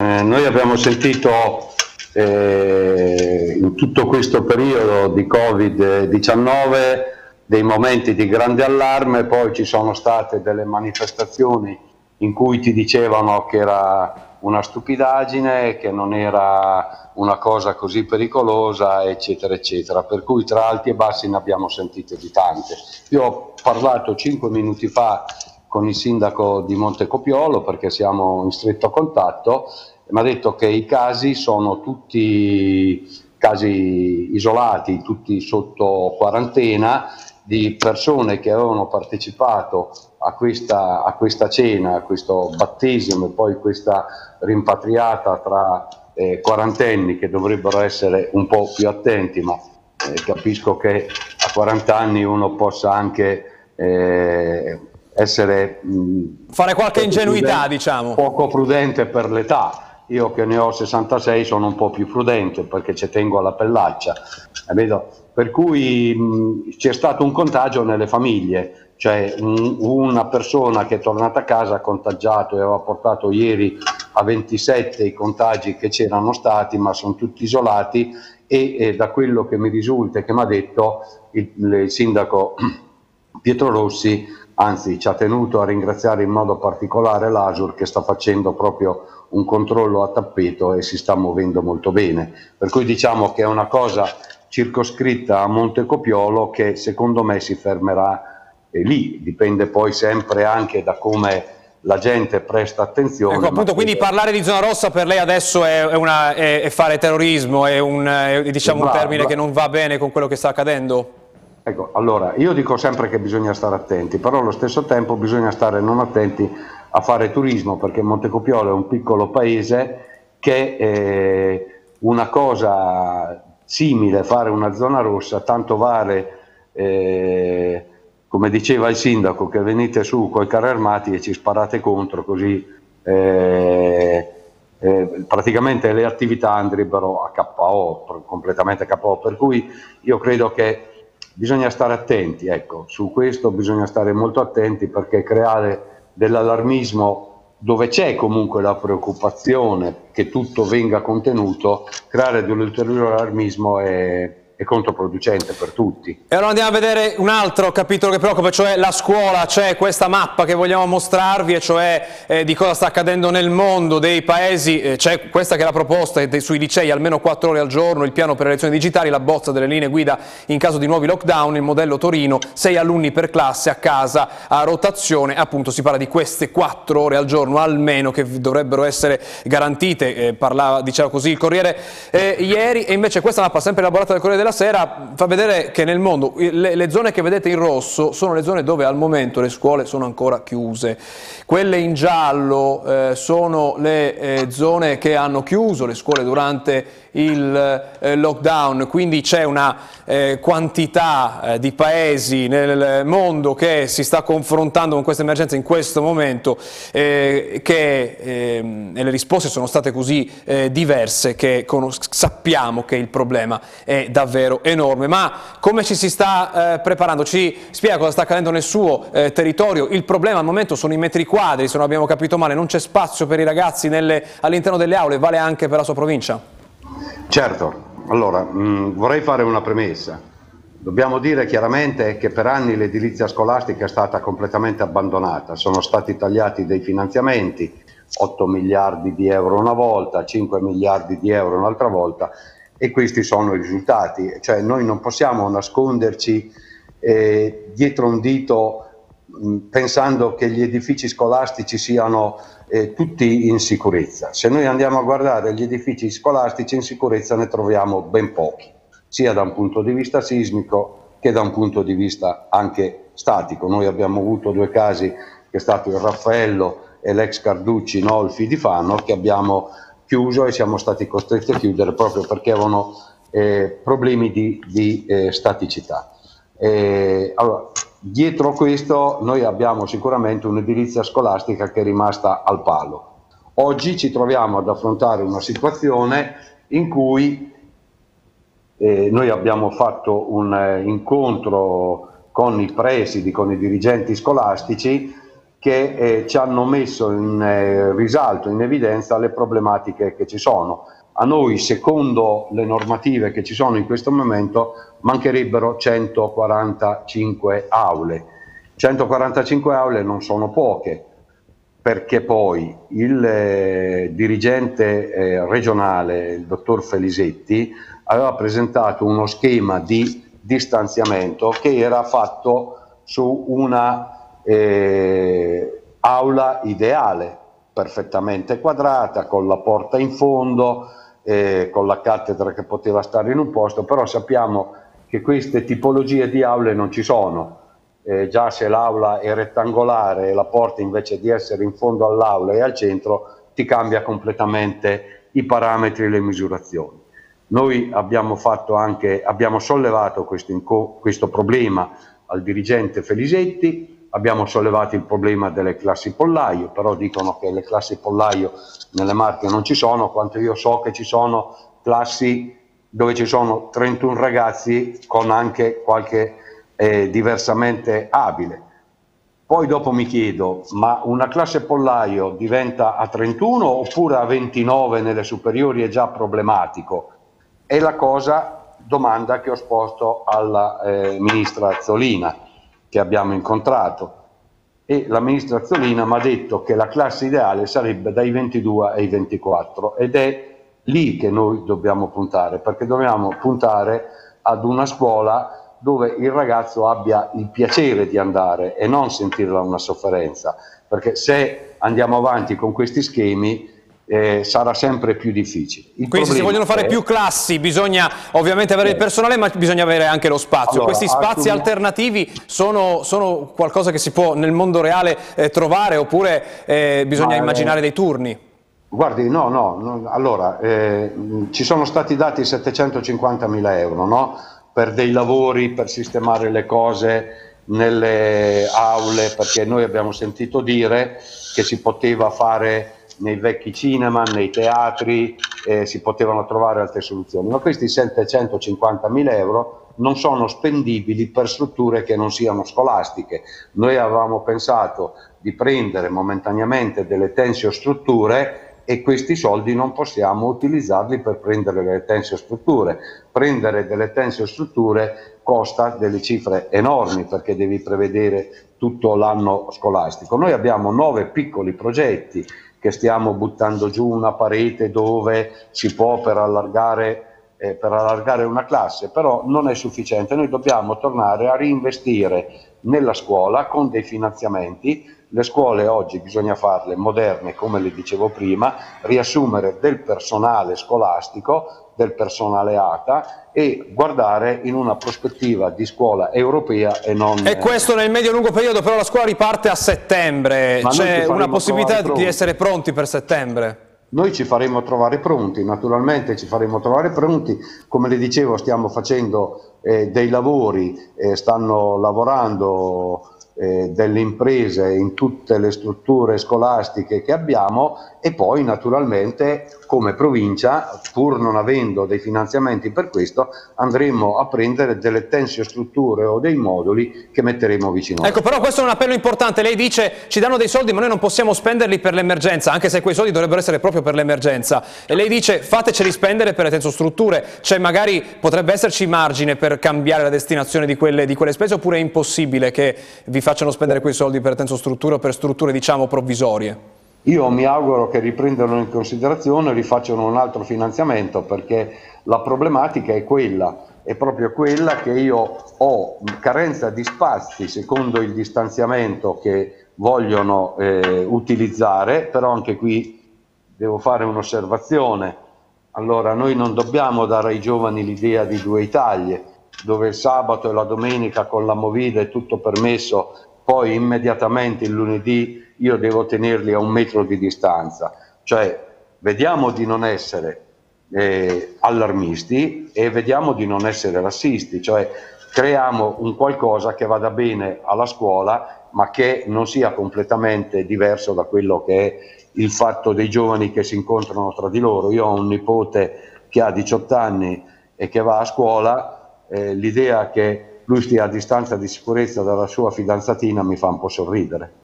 Eh, noi abbiamo sentito eh, in tutto questo periodo di Covid-19 dei momenti di grande allarme, poi ci sono state delle manifestazioni in cui ti dicevano che era una stupidaggine, che non era una cosa così pericolosa, eccetera, eccetera. Per cui tra alti e bassi ne abbiamo sentite di tante. Io ho parlato cinque minuti fa con il sindaco di Montecopiolo perché siamo in stretto contatto e mi ha detto che i casi sono tutti casi isolati, tutti sotto quarantena di persone che avevano partecipato a questa, a questa cena, a questo battesimo e poi questa rimpatriata tra eh, quarantenni che dovrebbero essere un po' più attenti, ma eh, capisco che a 40 anni uno possa anche eh, essere... Mh, Fare qualche ingenuità, diciamo. Poco prudente per l'età. Io che ne ho 66 sono un po' più prudente perché ci tengo alla pellaccia. Per cui c'è stato un contagio nelle famiglie cioè un, una persona che è tornata a casa ha contagiato e aveva portato ieri a 27 i contagi che c'erano stati, ma sono tutti isolati e, e da quello che mi risulta e che mi ha detto il, il sindaco Pietro Rossi, anzi ci ha tenuto a ringraziare in modo particolare l'Asur che sta facendo proprio un controllo a tappeto e si sta muovendo molto bene. Per cui diciamo che è una cosa circoscritta a Montecopiolo che secondo me si fermerà e lì dipende poi sempre anche da come la gente presta attenzione. Ecco, appunto, quindi parlare di zona rossa per lei adesso è, una, è, è fare terrorismo, è, un, è diciamo, un termine che non va bene con quello che sta accadendo? Ecco, allora, io dico sempre che bisogna stare attenti, però allo stesso tempo bisogna stare non attenti a fare turismo, perché Montecopiolo è un piccolo paese che eh, una cosa simile, fare una zona rossa, tanto vale... Eh, come diceva il sindaco, che venite su con i carri armati e ci sparate contro, così eh, eh, praticamente le attività andrebbero a KO, completamente a KO, per cui io credo che bisogna stare attenti, ecco, su questo bisogna stare molto attenti perché creare dell'allarmismo dove c'è comunque la preoccupazione che tutto venga contenuto, creare dell'ulteriore allarmismo è, è controproducente per tutti. E allora andiamo a vedere un altro capitolo che preoccupa, cioè la scuola, c'è questa mappa che vogliamo mostrarvi, e cioè eh, di cosa sta accadendo nel mondo dei paesi, eh, c'è questa che è la proposta dei, sui licei, almeno 4 ore al giorno, il piano per le lezioni digitali, la bozza delle linee guida in caso di nuovi lockdown, il modello Torino, 6 alunni per classe a casa a rotazione, appunto si parla di queste 4 ore al giorno almeno che dovrebbero essere garantite, eh, parlava, diceva così il Corriere eh, ieri, e invece questa mappa sempre elaborata dal Corriere della della Sera fa vedere che nel mondo le, le, zone che vedete in rosso sono le zone dove al momento le scuole sono ancora chiuse. Quelle in giallo eh, sono le eh, zone che hanno chiuso le scuole durante il eh, lockdown, quindi c'è una eh, quantità eh, di paesi nel mondo che si sta confrontando con questa emergenza in questo momento eh, che, ehm, le risposte sono state così eh, diverse che sappiamo che il problema è davvero enorme. Ma come ci si sta preparando? Ci spiega cosa sta accadendo nel suo territorio? Il problema al momento sono i metri quadri, se non abbiamo capito male, non c'è spazio per i ragazzi all'interno delle aule, vale anche per la sua provincia? Certo, allora mh, mm, vorrei fare una premessa. Dobbiamo dire chiaramente che per anni l'edilizia scolastica è stata completamente abbandonata, sono stati tagliati dei finanziamenti, 8 miliardi di euro una volta, 5 miliardi di euro un'altra volta e questi sono i risultati, cioè noi non possiamo nasconderci eh, dietro un dito mh, pensando che gli edifici scolastici siano eh, tutti in sicurezza. Se noi andiamo a guardare gli edifici scolastici in sicurezza ne troviamo ben pochi, sia da un punto di vista sismico che da un punto di vista anche statico. Noi abbiamo avuto due casi, che è stato il Raffaello e l'ex Carducci Nolfi di Fano, che abbiamo chiuso e siamo stati costretti a chiudere proprio perché avevano eh, problemi di, di eh, staticità. Eh, allora, Dietro questo noi abbiamo sicuramente un'edilizia scolastica che è rimasta al palo. Oggi ci troviamo ad affrontare una situazione in cui eh, noi abbiamo fatto un eh, incontro con i presidi, con i dirigenti scolastici che eh, ci hanno messo in eh, risalto, in evidenza le problematiche che ci sono. A noi, secondo le normative che ci sono in questo momento, mancherebbero 145 aule. 145 aule non sono poche, perché poi il eh, dirigente eh, regionale, il dottor Felisetti, aveva presentato uno schema di distanziamento che era fatto su una eh, aula ideale, perfettamente quadrata, con la porta in fondo, eh, con la cattedra che poteva stare in un posto, però sappiamo che queste tipologie di aule non ci sono. Eh, già se l'aula è rettangolare e la porta invece di essere in fondo all'aula è al centro, ti cambia completamente i parametri e le misurazioni. Noi abbiamo, anche, abbiamo sollevato questo, questo problema al dirigente Felisetti, abbiamo sollevato il problema delle classi pollaio, però dicono che le classi pollaio nelle Marche non ci sono, quanto io so che ci sono classi dove ci sono 31 ragazzi con anche qualche eh, diversamente abile. Poi dopo mi chiedo, ma una classe pollaio diventa a 31 oppure a 29 nelle superiori è già problematico? È la cosa, domanda che ho sposto alla eh, ministra Azzolina, che abbiamo incontrato. E la ministra mi ha detto che la classe ideale sarebbe dai 22 ai 24 ed è lì che noi dobbiamo puntare, perché dobbiamo puntare ad una scuola dove il ragazzo abbia il piacere di andare e non sentirla una sofferenza, perché se andiamo avanti con questi schemi eh, sarà sempre più difficile. Il Quindi se si vogliono fare è... più classi bisogna ovviamente avere eh. il personale ma bisogna avere anche lo spazio. Allora, Questi spazi assum... alternativi sono, sono, qualcosa che si può nel mondo reale eh, trovare oppure eh, bisogna ma, immaginare dei turni? Guardi, no, no, no allora eh, ci sono stati dati 750 mila euro no? per dei lavori, per sistemare le cose nelle aule perché noi abbiamo sentito dire che si poteva fare nei vecchi cinema, nei teatri, eh, si potevano trovare altre soluzioni, ma questi 750 mila euro non sono spendibili per strutture che non siano scolastiche. Noi avevamo pensato di prendere momentaneamente delle tensiostrutture e questi soldi non possiamo utilizzarli per prendere delle tensiostrutture. Prendere delle tensiostrutture costa delle cifre enormi perché devi prevedere tutto l'anno scolastico. Noi abbiamo nove piccoli progetti che stiamo buttando giù una parete dove si può per allargare, eh, per allargare una classe, però non è sufficiente, noi dobbiamo tornare a reinvestire nella scuola con dei finanziamenti, le scuole oggi bisogna farle moderne come le dicevo prima, riassumere del personale scolastico del personale ATA e guardare in una prospettiva di scuola europea e non... E questo nel medio-lungo periodo, però la scuola riparte a settembre, c'è una possibilità di essere pronti per settembre? Noi ci faremo trovare pronti, naturalmente ci faremo trovare pronti, come le dicevo stiamo facendo eh, dei lavori, eh, stanno lavorando eh, delle imprese in tutte le strutture scolastiche che abbiamo e poi naturalmente come provincia, pur non avendo dei finanziamenti per questo, andremo a prendere delle tensiostrutture o dei moduli che metteremo vicino. Ecco, però questo è un appello importante. Lei dice ci danno dei soldi ma noi non possiamo spenderli per l'emergenza, anche se quei soldi dovrebbero essere proprio per l'emergenza. E lei dice fateceli spendere per le tensostrutture, cioè magari potrebbe esserci margine per cambiare la destinazione di quelle, di quelle spese oppure è impossibile che vi facciano spendere quei soldi per tensostrutture o per strutture diciamo provvisorie? Io mi auguro che riprendano in considerazione e rifacciano un altro finanziamento perché la problematica è quella, è proprio quella che io ho carenza di spazi secondo il distanziamento che vogliono eh, utilizzare, però anche qui devo fare un'osservazione. Allora noi non dobbiamo dare ai giovani l'idea di due Italie, dove il sabato e la domenica con la movida è tutto permesso, poi immediatamente il lunedì io devo tenerli a un metro di distanza. Cioè, vediamo di non essere eh, allarmisti e vediamo di non essere rassisti, cioè creiamo un qualcosa che vada bene alla scuola ma che non sia completamente diverso da quello che è il fatto dei giovani che si incontrano tra di loro. Io ho un nipote che ha 18 anni e che va a scuola, eh, l'idea che lui stia a distanza di sicurezza dalla sua fidanzatina mi fa un po' sorridere.